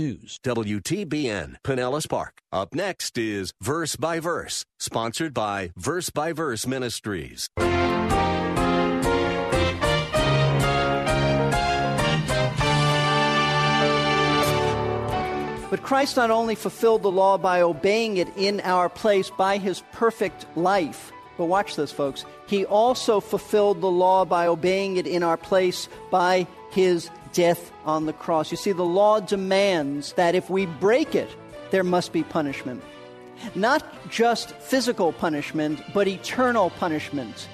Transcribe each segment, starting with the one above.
News WTBN Pinellas Park. Up next is Verse by Verse, sponsored by Verse by Verse Ministries. But Christ not only fulfilled the law by obeying it in our place by his perfect life, but watch this, folks. He also fulfilled the law by obeying it in our place by his death on the cross. You see, the law demands that if we break it, there must be punishment. Not just physical punishment, but eternal punishment.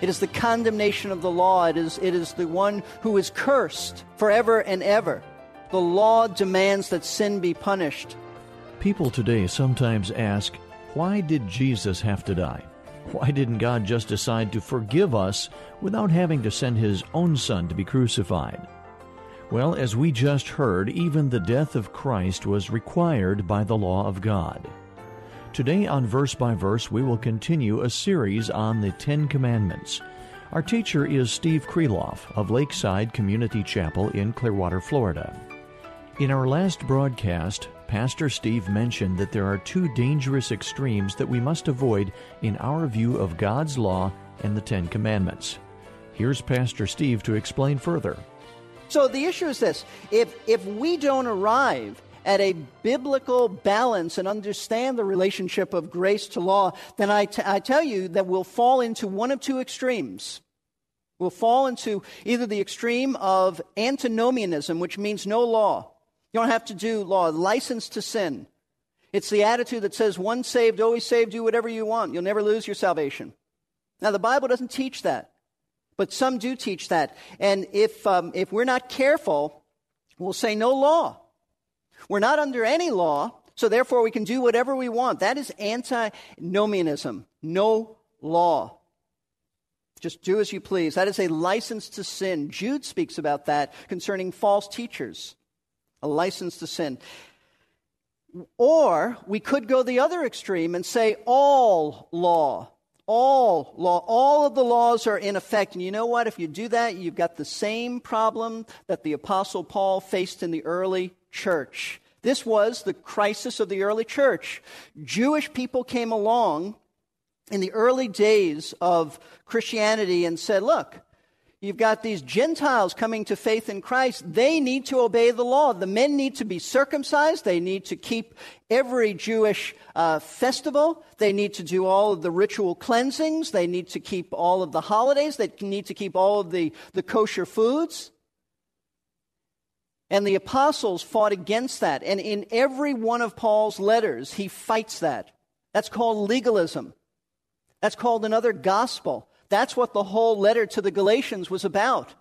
It is the condemnation of the law. It is, it is the one who is cursed forever and ever. The law demands that sin be punished. People today sometimes ask, why did Jesus have to die? Why didn't God just decide to forgive us without having to send his own son to be crucified? Well, as we just heard, even the death of Christ was required by the law of God. Today, on Verse by Verse, we will continue a series on the Ten Commandments. Our teacher is Steve Kreloff of Lakeside Community Chapel in Clearwater, Florida. In our last broadcast, Pastor Steve mentioned that there are two dangerous extremes that we must avoid in our view of God's law and the Ten Commandments. Here's Pastor Steve to explain further. So the issue is this if, if we don't arrive at a biblical balance and understand the relationship of grace to law, then I, t- I tell you that we'll fall into one of two extremes. We'll fall into either the extreme of antinomianism, which means no law. You don't have to do law, license to sin. It's the attitude that says, once saved, always saved, do whatever you want. You'll never lose your salvation. Now, the Bible doesn't teach that, but some do teach that. And if, um, if we're not careful, we'll say no law. We're not under any law, so therefore we can do whatever we want. That is antinomianism. No law. Just do as you please. That is a license to sin. Jude speaks about that concerning false teachers a license to sin. Or we could go the other extreme and say all law, all law, all of the laws are in effect. And you know what? If you do that, you've got the same problem that the Apostle Paul faced in the early church. This was the crisis of the early church. Jewish people came along in the early days of Christianity and said, look, You've got these Gentiles coming to faith in Christ. They need to obey the law. The men need to be circumcised. They need to keep every Jewish uh, festival. They need to do all of the ritual cleansings. They need to keep all of the holidays. They need to keep all of the, the kosher foods. And the apostles fought against that. And in every one of Paul's letters, he fights that. That's called legalism. That's called another gospel. That's what the whole letter to the Galatians was about.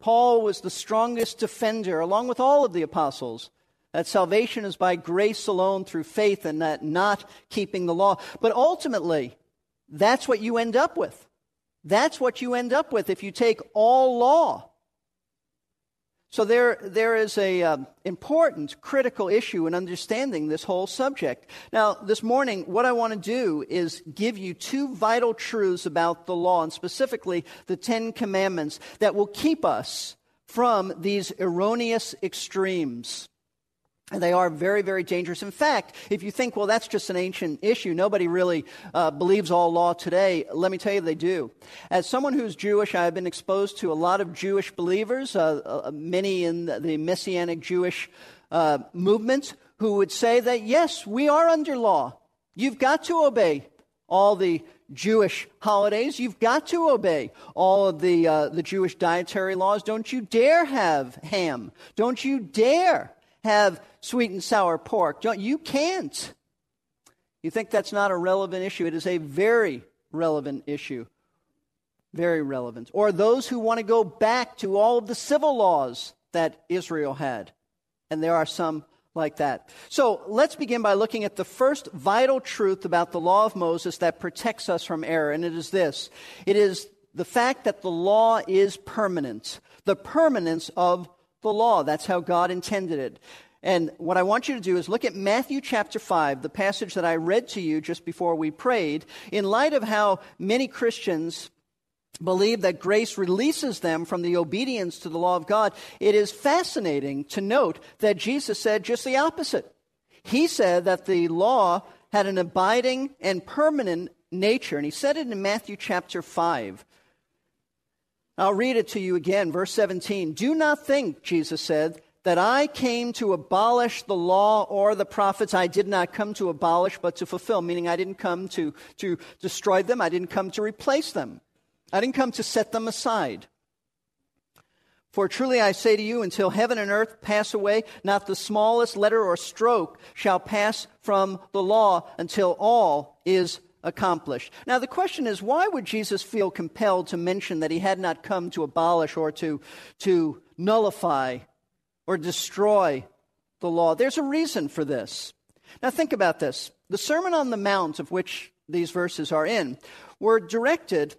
Paul was the strongest defender, along with all of the apostles, that salvation is by grace alone through faith and that not keeping the law. But ultimately, that's what you end up with. That's what you end up with if you take all law so there, there is a um, important, critical issue in understanding this whole subject. Now, this morning, what I want to do is give you two vital truths about the law, and specifically the Ten Commandments, that will keep us from these erroneous extremes. And they are very, very dangerous. In fact, if you think, well, that's just an ancient issue, nobody really uh, believes all law today, let me tell you they do. As someone who's Jewish, I've been exposed to a lot of Jewish believers, uh, uh, many in the Messianic Jewish uh, movement, who would say that, yes, we are under law. You've got to obey all the Jewish holidays. You've got to obey all of the, uh, the Jewish dietary laws. Don't you dare have ham. Don't you dare have sweet and sour pork. You can't. You think that's not a relevant issue? It is a very relevant issue. Very relevant. Or those who want to go back to all of the civil laws that Israel had. And there are some like that. So let's begin by looking at the first vital truth about the law of Moses that protects us from error, and it is this it is the fact that the law is permanent, the permanence of the law. That's how God intended it. And what I want you to do is look at Matthew chapter 5, the passage that I read to you just before we prayed, in light of how many Christians believe that grace releases them from the obedience to the law of God. It is fascinating to note that Jesus said just the opposite. He said that the law had an abiding and permanent nature, and he said it in Matthew chapter 5. I'll read it to you again, verse 17. Do not think, Jesus said, that I came to abolish the law or the prophets. I did not come to abolish, but to fulfill, meaning I didn't come to, to destroy them. I didn't come to replace them. I didn't come to set them aside. For truly I say to you, until heaven and earth pass away, not the smallest letter or stroke shall pass from the law until all is accomplished. Now, the question is why would Jesus feel compelled to mention that he had not come to abolish or to, to nullify or destroy the law? There's a reason for this. Now, think about this. The Sermon on the Mount, of which these verses are in, were directed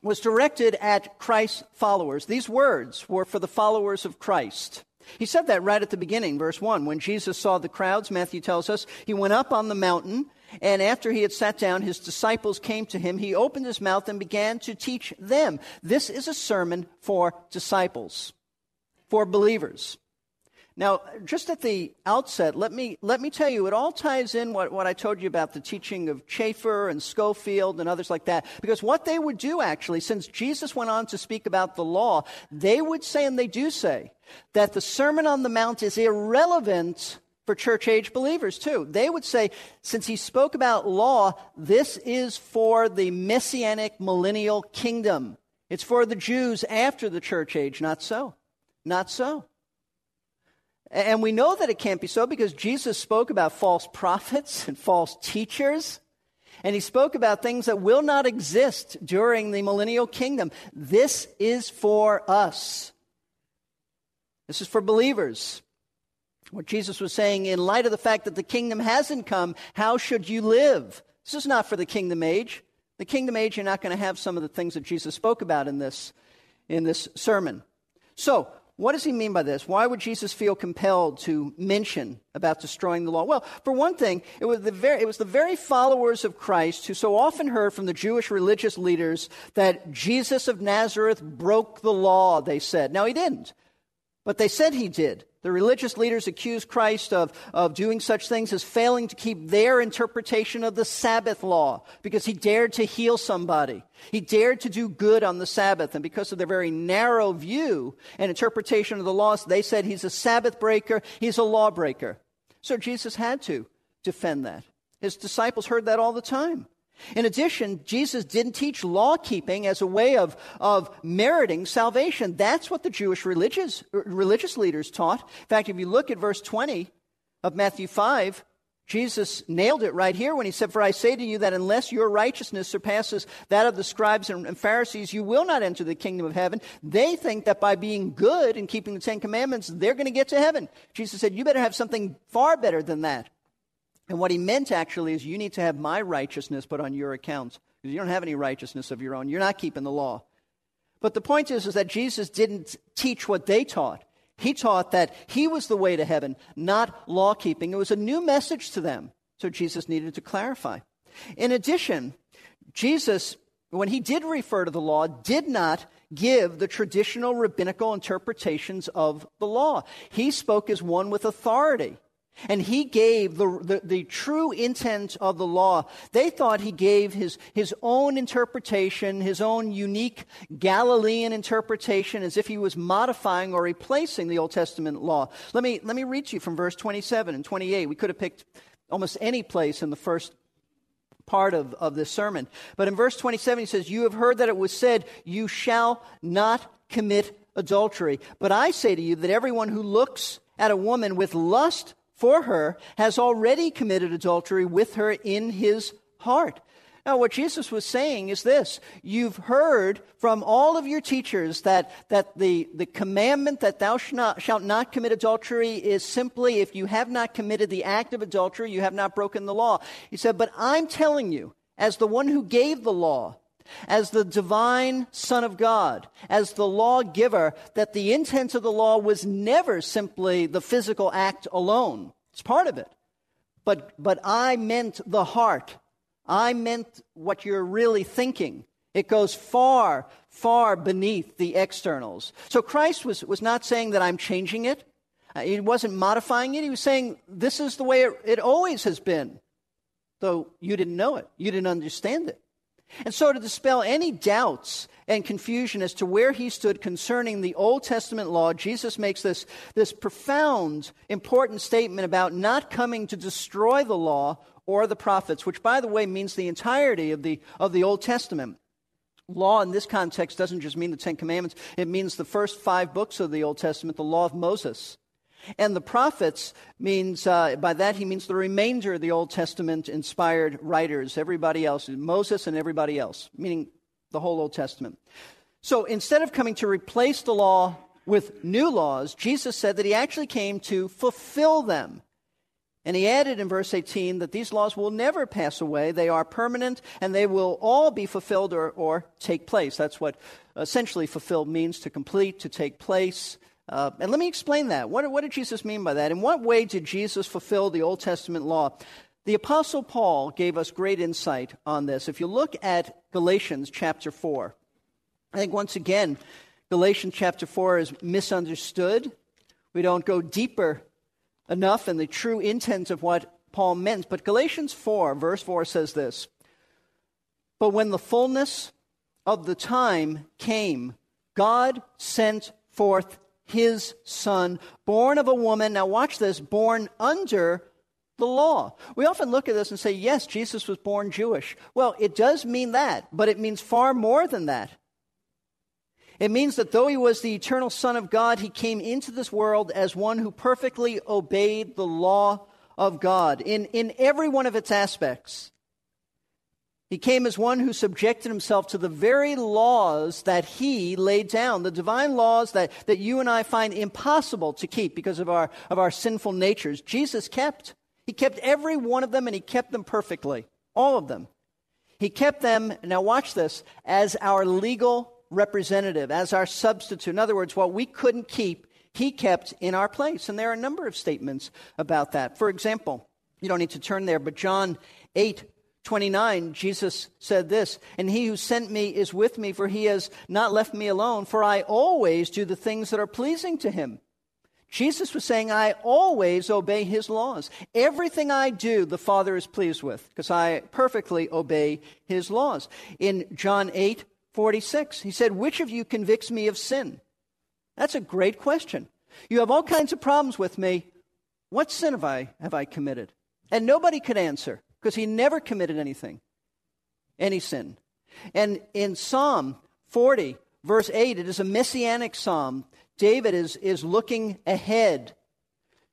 was directed at Christ's followers. These words were for the followers of Christ. He said that right at the beginning, verse 1. When Jesus saw the crowds, Matthew tells us, he went up on the mountain and after he had sat down, his disciples came to him. He opened his mouth and began to teach them. This is a sermon for disciples, for believers. Now, just at the outset, let me, let me tell you, it all ties in what, what I told you about the teaching of Chafer and Scofield and others like that. Because what they would do, actually, since Jesus went on to speak about the law, they would say, and they do say, that the Sermon on the Mount is irrelevant for church age believers too. They would say, since he spoke about law, this is for the messianic millennial kingdom. It's for the Jews after the church age. Not so. Not so. And we know that it can't be so because Jesus spoke about false prophets and false teachers. And he spoke about things that will not exist during the millennial kingdom. This is for us. This is for believers. What Jesus was saying, in light of the fact that the kingdom hasn't come, how should you live? This is not for the kingdom age. The kingdom age, you're not going to have some of the things that Jesus spoke about in this, in this sermon. So, what does he mean by this? Why would Jesus feel compelled to mention about destroying the law? Well, for one thing, it was, the very, it was the very followers of Christ who so often heard from the Jewish religious leaders that Jesus of Nazareth broke the law, they said. Now, he didn't, but they said he did. The religious leaders accused Christ of, of doing such things as failing to keep their interpretation of the Sabbath law because he dared to heal somebody. He dared to do good on the Sabbath. And because of their very narrow view and interpretation of the laws, they said he's a Sabbath breaker, he's a lawbreaker. So Jesus had to defend that. His disciples heard that all the time. In addition, Jesus didn't teach law keeping as a way of, of meriting salvation. That's what the Jewish religious, religious leaders taught. In fact, if you look at verse 20 of Matthew 5, Jesus nailed it right here when he said, For I say to you that unless your righteousness surpasses that of the scribes and Pharisees, you will not enter the kingdom of heaven. They think that by being good and keeping the Ten Commandments, they're going to get to heaven. Jesus said, You better have something far better than that. And what he meant actually is you need to have my righteousness put on your account because you don't have any righteousness of your own. You're not keeping the law. But the point is, is that Jesus didn't teach what they taught. He taught that he was the way to heaven, not law keeping. It was a new message to them. So Jesus needed to clarify. In addition, Jesus, when he did refer to the law, did not give the traditional rabbinical interpretations of the law. He spoke as one with authority. And he gave the, the, the, true intent of the law. They thought he gave his, his own interpretation, his own unique Galilean interpretation, as if he was modifying or replacing the Old Testament law. Let me, let me read to you from verse 27 and 28. We could have picked almost any place in the first part of, of this sermon. But in verse 27, he says, You have heard that it was said, You shall not commit adultery. But I say to you that everyone who looks at a woman with lust for her has already committed adultery with her in his heart. Now, what Jesus was saying is this You've heard from all of your teachers that, that the, the commandment that thou shalt not, shalt not commit adultery is simply if you have not committed the act of adultery, you have not broken the law. He said, But I'm telling you, as the one who gave the law, as the divine Son of God, as the lawgiver, that the intent of the law was never simply the physical act alone. It's part of it. But, but I meant the heart. I meant what you're really thinking. It goes far, far beneath the externals. So Christ was, was not saying that I'm changing it. Uh, he wasn't modifying it. He was saying this is the way it, it always has been. Though you didn't know it, you didn't understand it. And so, to dispel any doubts and confusion as to where he stood concerning the Old Testament law, Jesus makes this, this profound, important statement about not coming to destroy the law or the prophets, which, by the way, means the entirety of the, of the Old Testament. Law in this context doesn't just mean the Ten Commandments, it means the first five books of the Old Testament, the law of Moses. And the prophets means, uh, by that he means the remainder of the Old Testament inspired writers, everybody else, Moses and everybody else, meaning the whole Old Testament. So instead of coming to replace the law with new laws, Jesus said that he actually came to fulfill them. And he added in verse 18 that these laws will never pass away. They are permanent and they will all be fulfilled or, or take place. That's what essentially fulfilled means to complete, to take place. Uh, and let me explain that. What, what did Jesus mean by that? In what way did Jesus fulfill the Old Testament law? The Apostle Paul gave us great insight on this. If you look at Galatians chapter 4, I think once again, Galatians chapter 4 is misunderstood. We don't go deeper enough in the true intent of what Paul meant. But Galatians 4, verse 4 says this But when the fullness of the time came, God sent forth his son, born of a woman. Now, watch this born under the law. We often look at this and say, yes, Jesus was born Jewish. Well, it does mean that, but it means far more than that. It means that though he was the eternal Son of God, he came into this world as one who perfectly obeyed the law of God in, in every one of its aspects. He came as one who subjected himself to the very laws that he laid down, the divine laws that, that you and I find impossible to keep because of our, of our sinful natures. Jesus kept. He kept every one of them and he kept them perfectly. All of them. He kept them, now watch this, as our legal representative, as our substitute. In other words, what we couldn't keep, he kept in our place. And there are a number of statements about that. For example, you don't need to turn there, but John 8 29, Jesus said this, and he who sent me is with me, for he has not left me alone, for I always do the things that are pleasing to him. Jesus was saying, I always obey his laws. Everything I do, the Father is pleased with, because I perfectly obey his laws. In John 8, 46, he said, Which of you convicts me of sin? That's a great question. You have all kinds of problems with me. What sin have I, have I committed? And nobody could answer because he never committed anything, any sin. And in Psalm 40, verse 8, it is a messianic psalm. David is, is looking ahead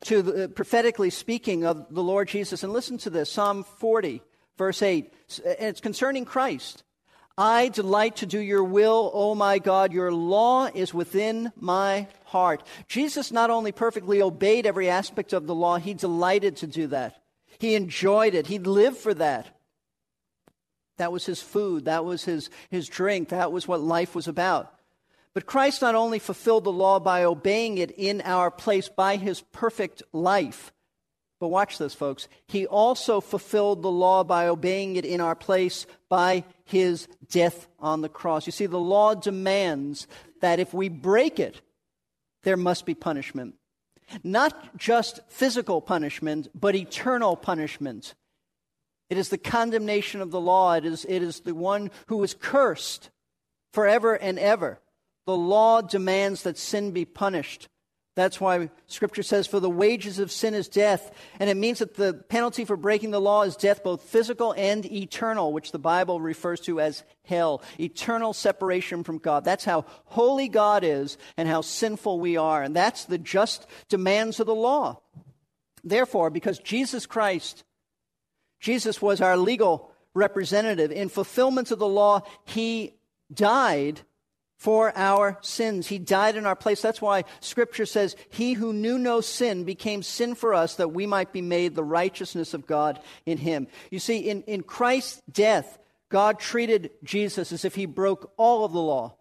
to the, uh, prophetically speaking of the Lord Jesus. And listen to this Psalm 40, verse 8. It's concerning Christ. I delight to do your will, O my God. Your law is within my heart. Jesus not only perfectly obeyed every aspect of the law, he delighted to do that. He enjoyed it. He lived for that. That was his food. That was his, his drink. That was what life was about. But Christ not only fulfilled the law by obeying it in our place by his perfect life, but watch this, folks. He also fulfilled the law by obeying it in our place by his death on the cross. You see, the law demands that if we break it, there must be punishment. Not just physical punishment, but eternal punishment. It is the condemnation of the law. It is, it is the one who is cursed forever and ever. The law demands that sin be punished. That's why Scripture says, For the wages of sin is death. And it means that the penalty for breaking the law is death, both physical and eternal, which the Bible refers to as hell. Eternal separation from God. That's how holy God is and how sinful we are. And that's the just demands of the law. Therefore, because Jesus Christ, Jesus was our legal representative. In fulfillment of the law, he died for our sins. He died in our place. That's why Scripture says, He who knew no sin became sin for us that we might be made the righteousness of God in Him. You see, in, in Christ's death, God treated Jesus as if He broke all of the law.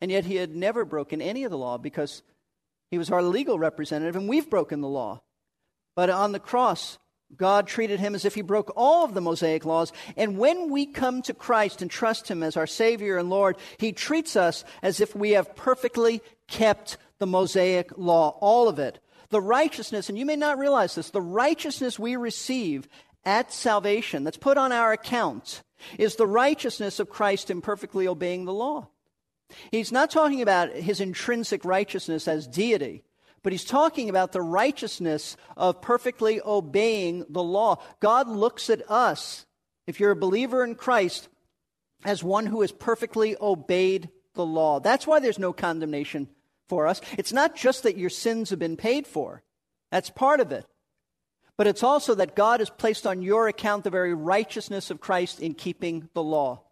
And yet He had never broken any of the law because He was our legal representative and we've broken the law. But on the cross, God treated him as if he broke all of the Mosaic laws. And when we come to Christ and trust him as our Savior and Lord, he treats us as if we have perfectly kept the Mosaic law, all of it. The righteousness, and you may not realize this, the righteousness we receive at salvation that's put on our account is the righteousness of Christ in perfectly obeying the law. He's not talking about his intrinsic righteousness as deity but he's talking about the righteousness of perfectly obeying the law. God looks at us, if you're a believer in Christ, as one who has perfectly obeyed the law. That's why there's no condemnation for us. It's not just that your sins have been paid for, that's part of it. But it's also that God has placed on your account the very righteousness of Christ in keeping the law.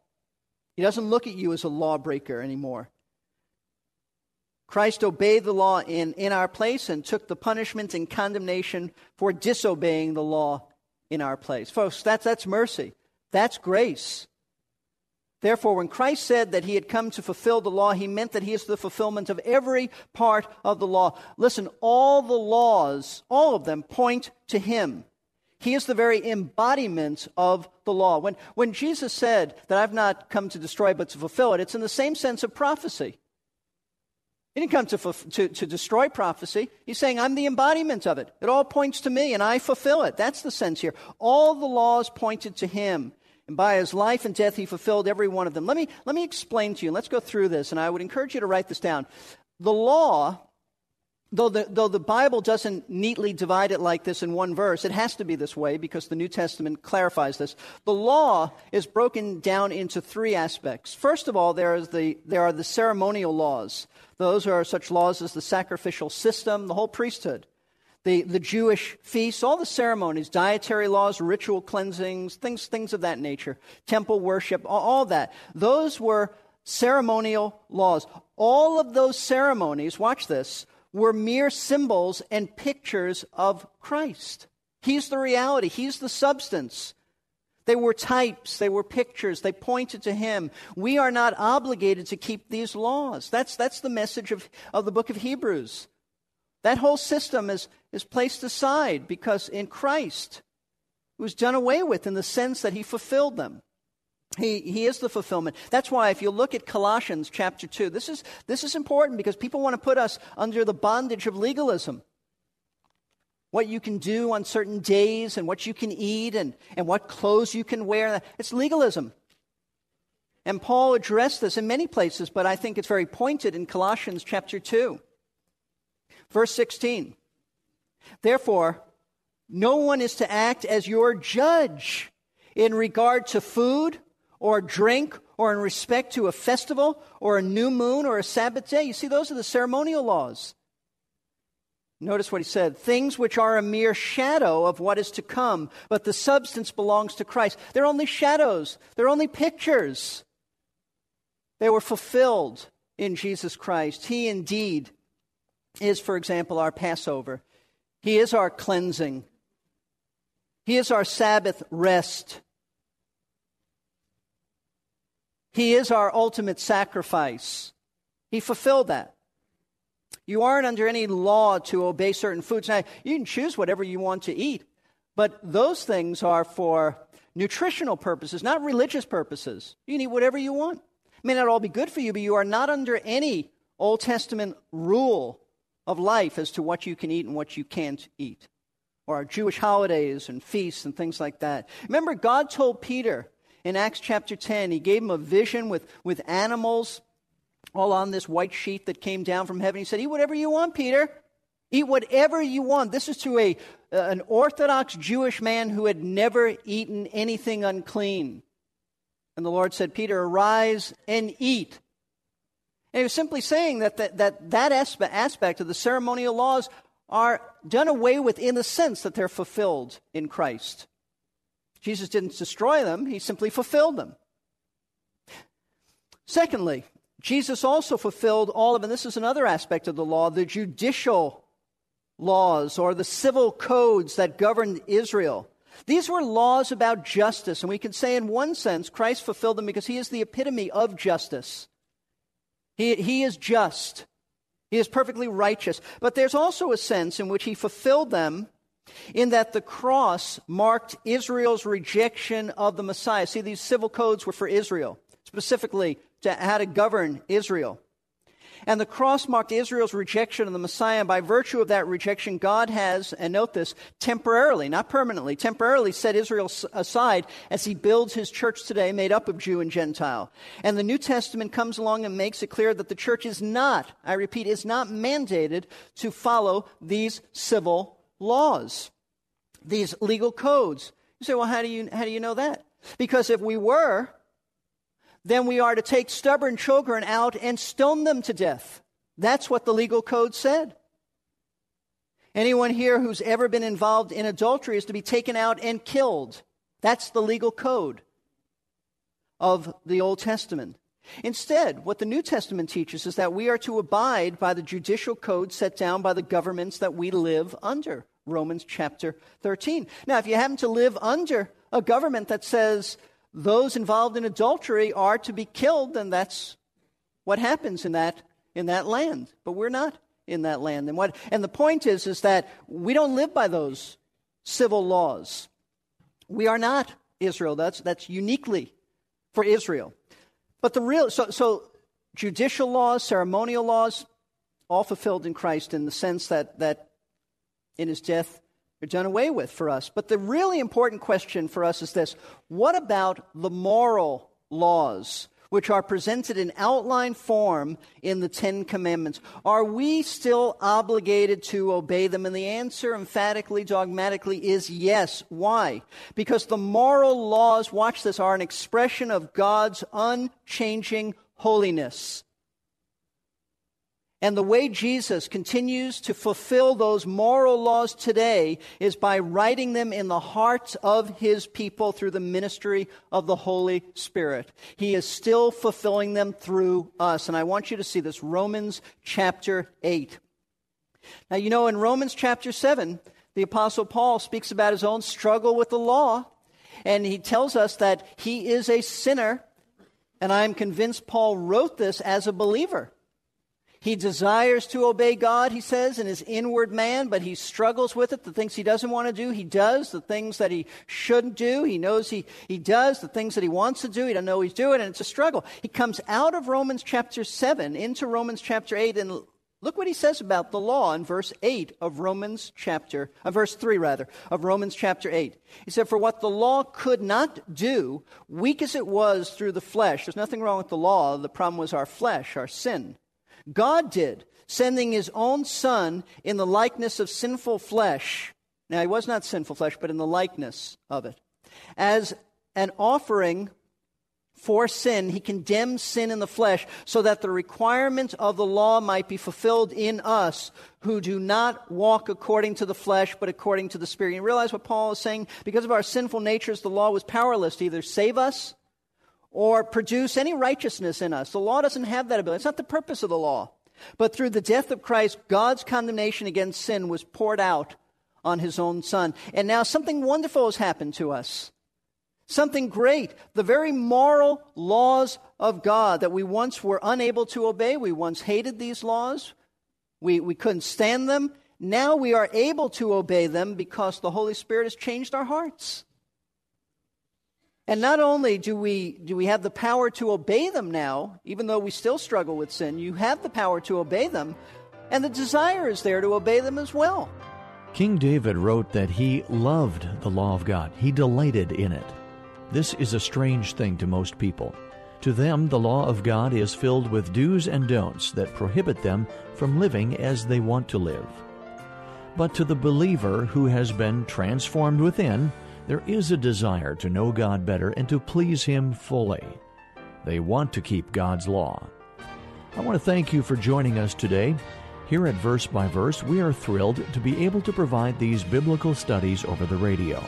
He doesn't look at you as a lawbreaker anymore. Christ obeyed the law in, in our place and took the punishment and condemnation for disobeying the law in our place. Folks, that's, that's mercy. That's grace. Therefore, when Christ said that he had come to fulfill the law, he meant that he is the fulfillment of every part of the law. Listen, all the laws, all of them, point to him. He is the very embodiment of the law. When, when Jesus said that I've not come to destroy but to fulfill it, it's in the same sense of prophecy. He didn't come to, to, to destroy prophecy. He's saying, I'm the embodiment of it. It all points to me, and I fulfill it. That's the sense here. All the laws pointed to him. And by his life and death, he fulfilled every one of them. Let me, let me explain to you, and let's go through this, and I would encourage you to write this down. The law, though the, though the Bible doesn't neatly divide it like this in one verse, it has to be this way because the New Testament clarifies this. The law is broken down into three aspects. First of all, there, is the, there are the ceremonial laws. Those are such laws as the sacrificial system, the whole priesthood, the, the Jewish feasts, all the ceremonies, dietary laws, ritual cleansings, things, things of that nature, temple worship, all, all that. Those were ceremonial laws. All of those ceremonies, watch this, were mere symbols and pictures of Christ. He's the reality, He's the substance. They were types, they were pictures, they pointed to him. We are not obligated to keep these laws. That's, that's the message of, of the book of Hebrews. That whole system is, is placed aside because in Christ it was done away with in the sense that he fulfilled them. He, he is the fulfillment. That's why if you look at Colossians chapter 2, this is, this is important because people want to put us under the bondage of legalism what you can do on certain days and what you can eat and, and what clothes you can wear. It's legalism. And Paul addressed this in many places, but I think it's very pointed in Colossians chapter 2, verse 16. Therefore, no one is to act as your judge in regard to food or drink or in respect to a festival or a new moon or a Sabbath day. You see, those are the ceremonial laws. Notice what he said things which are a mere shadow of what is to come, but the substance belongs to Christ. They're only shadows, they're only pictures. They were fulfilled in Jesus Christ. He indeed is, for example, our Passover, He is our cleansing, He is our Sabbath rest. He is our ultimate sacrifice. He fulfilled that. You aren't under any law to obey certain foods. Now, you can choose whatever you want to eat, but those things are for nutritional purposes, not religious purposes. You can eat whatever you want. It may not all be good for you, but you are not under any Old Testament rule of life as to what you can eat and what you can't eat, or Jewish holidays and feasts and things like that. Remember, God told Peter in Acts chapter 10, he gave him a vision with, with animals all on this white sheet that came down from heaven. He said, Eat whatever you want, Peter. Eat whatever you want. This is to a, uh, an Orthodox Jewish man who had never eaten anything unclean. And the Lord said, Peter, arise and eat. And he was simply saying that that, that, that aspect of the ceremonial laws are done away with in the sense that they're fulfilled in Christ. Jesus didn't destroy them, he simply fulfilled them. Secondly, Jesus also fulfilled all of, and this is another aspect of the law, the judicial laws or the civil codes that governed Israel. These were laws about justice, and we can say, in one sense, Christ fulfilled them because he is the epitome of justice. He, he is just, he is perfectly righteous. But there's also a sense in which he fulfilled them in that the cross marked Israel's rejection of the Messiah. See, these civil codes were for Israel, specifically to how to govern Israel. And the cross marked Israel's rejection of the Messiah. And by virtue of that rejection, God has, and note this, temporarily, not permanently, temporarily set Israel aside as he builds his church today, made up of Jew and Gentile. And the New Testament comes along and makes it clear that the church is not, I repeat, is not mandated to follow these civil laws, these legal codes. You say, well, how do you, how do you know that? Because if we were, then we are to take stubborn children out and stone them to death. That's what the legal code said. Anyone here who's ever been involved in adultery is to be taken out and killed. That's the legal code of the Old Testament. Instead, what the New Testament teaches is that we are to abide by the judicial code set down by the governments that we live under. Romans chapter 13. Now, if you happen to live under a government that says those involved in adultery are to be killed, then that's what happens in that, in that land. But we're not in that land. And, what, and the point is, is that we don't live by those civil laws. We are not Israel. That's, that's uniquely for Israel. But the real, so, so judicial laws, ceremonial laws, all fulfilled in Christ in the sense that, that in his death, they're done away with for us. But the really important question for us is this what about the moral laws? Which are presented in outline form in the Ten Commandments. Are we still obligated to obey them? And the answer, emphatically, dogmatically, is yes. Why? Because the moral laws, watch this, are an expression of God's unchanging holiness. And the way Jesus continues to fulfill those moral laws today is by writing them in the hearts of his people through the ministry of the Holy Spirit. He is still fulfilling them through us. And I want you to see this Romans chapter 8. Now, you know, in Romans chapter 7, the Apostle Paul speaks about his own struggle with the law. And he tells us that he is a sinner. And I am convinced Paul wrote this as a believer. He desires to obey God, he says, in his inward man, but he struggles with it. The things he doesn't want to do, he does. The things that he shouldn't do, he knows he, he does. The things that he wants to do, he doesn't know he's doing, and it's a struggle. He comes out of Romans chapter 7 into Romans chapter 8, and look what he says about the law in verse 8 of Romans chapter, uh, verse 3 rather, of Romans chapter 8. He said, For what the law could not do, weak as it was through the flesh, there's nothing wrong with the law, the problem was our flesh, our sin. God did, sending his own son in the likeness of sinful flesh. Now, he was not sinful flesh, but in the likeness of it. As an offering for sin, he condemned sin in the flesh so that the requirement of the law might be fulfilled in us who do not walk according to the flesh, but according to the Spirit. You realize what Paul is saying? Because of our sinful natures, the law was powerless to either save us or produce any righteousness in us. The law doesn't have that ability. It's not the purpose of the law. But through the death of Christ, God's condemnation against sin was poured out on his own son. And now something wonderful has happened to us. Something great. The very moral laws of God that we once were unable to obey. We once hated these laws. We, we couldn't stand them. Now we are able to obey them because the Holy Spirit has changed our hearts. And not only do we, do we have the power to obey them now, even though we still struggle with sin, you have the power to obey them, and the desire is there to obey them as well. King David wrote that he loved the law of God, he delighted in it. This is a strange thing to most people. To them, the law of God is filled with do's and don'ts that prohibit them from living as they want to live. But to the believer who has been transformed within, there is a desire to know God better and to please Him fully. They want to keep God's law. I want to thank you for joining us today. Here at Verse by Verse, we are thrilled to be able to provide these biblical studies over the radio.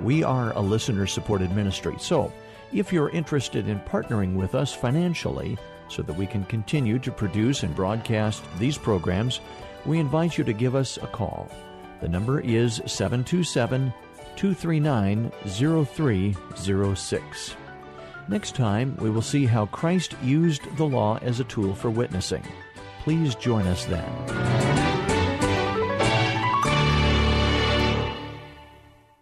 We are a listener supported ministry. So, if you're interested in partnering with us financially so that we can continue to produce and broadcast these programs, we invite you to give us a call. The number is 727 239 0306. Next time, we will see how Christ used the law as a tool for witnessing. Please join us then.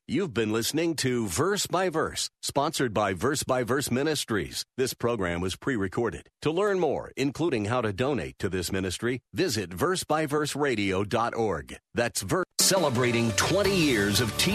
You've been listening to Verse by Verse, sponsored by Verse by Verse Ministries. This program was pre recorded. To learn more, including how to donate to this ministry, visit versebyverseradio.org. That's verse celebrating 20 years of teaching.